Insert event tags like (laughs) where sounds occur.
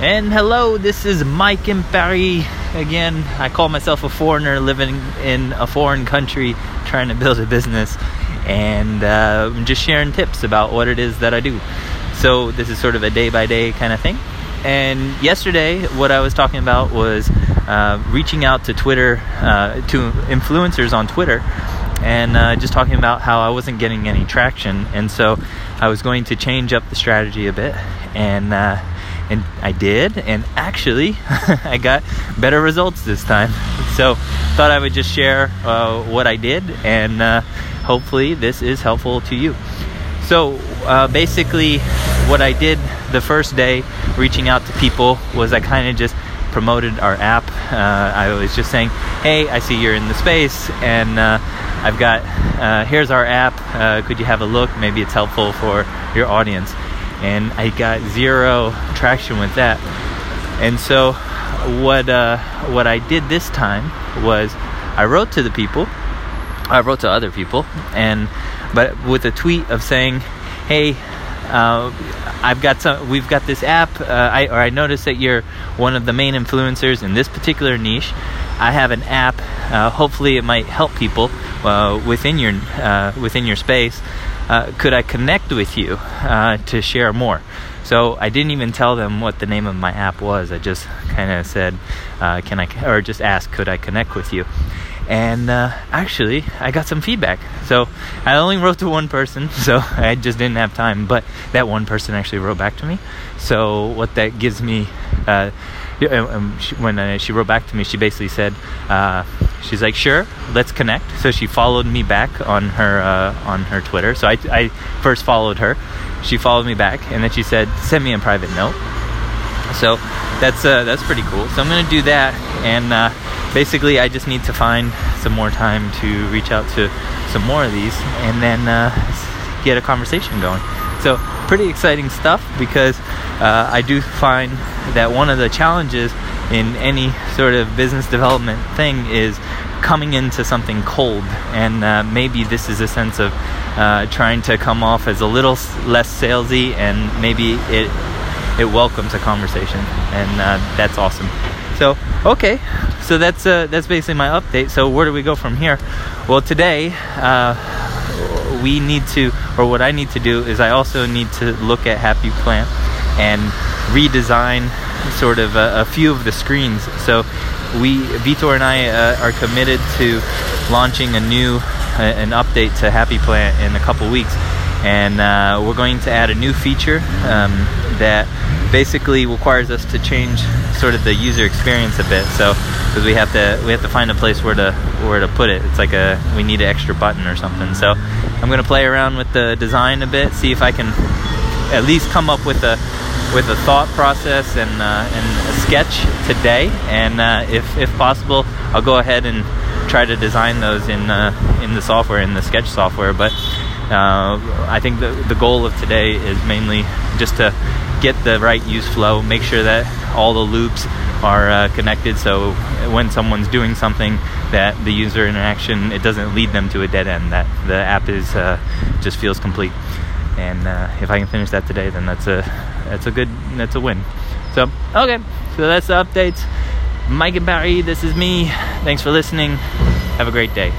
And hello, this is Mike in Paris again. I call myself a foreigner living in a foreign country trying to build a business, and uh, I'm just sharing tips about what it is that I do. So, this is sort of a day by day kind of thing. And yesterday, what I was talking about was uh, reaching out to Twitter, uh, to influencers on Twitter, and uh, just talking about how I wasn't getting any traction. And so I was going to change up the strategy a bit. And uh, and I did, and actually, (laughs) I got better results this time. So, thought I would just share uh, what I did, and uh, hopefully, this is helpful to you. So, uh, basically, what I did the first day reaching out to people was I kind of just promoted our app. Uh, I was just saying, hey, I see you're in the space, and uh, I've got uh, here's our app. could you have a look? Maybe it's helpful for your audience and I got zero traction with that. And so, what uh, what I did this time was I wrote to the people, I wrote to other people, and but with a tweet of saying, "Hey, uh, I've got some. We've got this app. Uh, I or I noticed that you're one of the main influencers in this particular niche. I have an app. Uh, hopefully, it might help people uh, within your uh, within your space." Uh, could I connect with you uh, to share more? So I didn't even tell them what the name of my app was. I just kind of said, uh, "Can I?" or just asked, "Could I connect with you?" And uh, actually, I got some feedback. So I only wrote to one person, (laughs) so I just didn't have time. But that one person actually wrote back to me. So what that gives me, uh, um, when uh, she wrote back to me, she basically said she's like, sure, let's connect. So she followed me back on her uh, on her Twitter. So I, I first followed her. She followed me back, and then she said, send me a private note. So that's uh, that's pretty cool. So I'm gonna do that, and uh, basically I just need to find some more time to reach out to some more of these, and then uh, get a conversation going. So pretty exciting stuff because uh, I do find that one of the challenges in any sort of business development thing is coming into something cold. And uh, maybe this is a sense of uh, trying to come off as a little less salesy and maybe it it welcomes a conversation. And uh, that's awesome. So okay. So that's uh, that's basically my update. So where do we go from here? Well today uh, we need to or what i need to do is i also need to look at happy plant and redesign sort of a, a few of the screens. So we, Vitor and I, uh, are committed to launching a new, uh, an update to Happy Plant in a couple weeks, and uh, we're going to add a new feature um, that basically requires us to change sort of the user experience a bit. So because we have to we have to find a place where to where to put it. It's like a we need an extra button or something. So I'm gonna play around with the design a bit, see if I can at least come up with a with a thought process and, uh, and a sketch today. And uh, if, if possible, I'll go ahead and try to design those in, uh, in the software, in the sketch software. But uh, I think the, the goal of today is mainly just to get the right use flow, make sure that all the loops are uh, connected so when someone's doing something that the user interaction it doesn't lead them to a dead end that the app is uh, just feels complete and uh, if I can finish that today, then that's a that's a good that's a win. So okay, so that's the updates. Mike in Paris, this is me. Thanks for listening. Have a great day.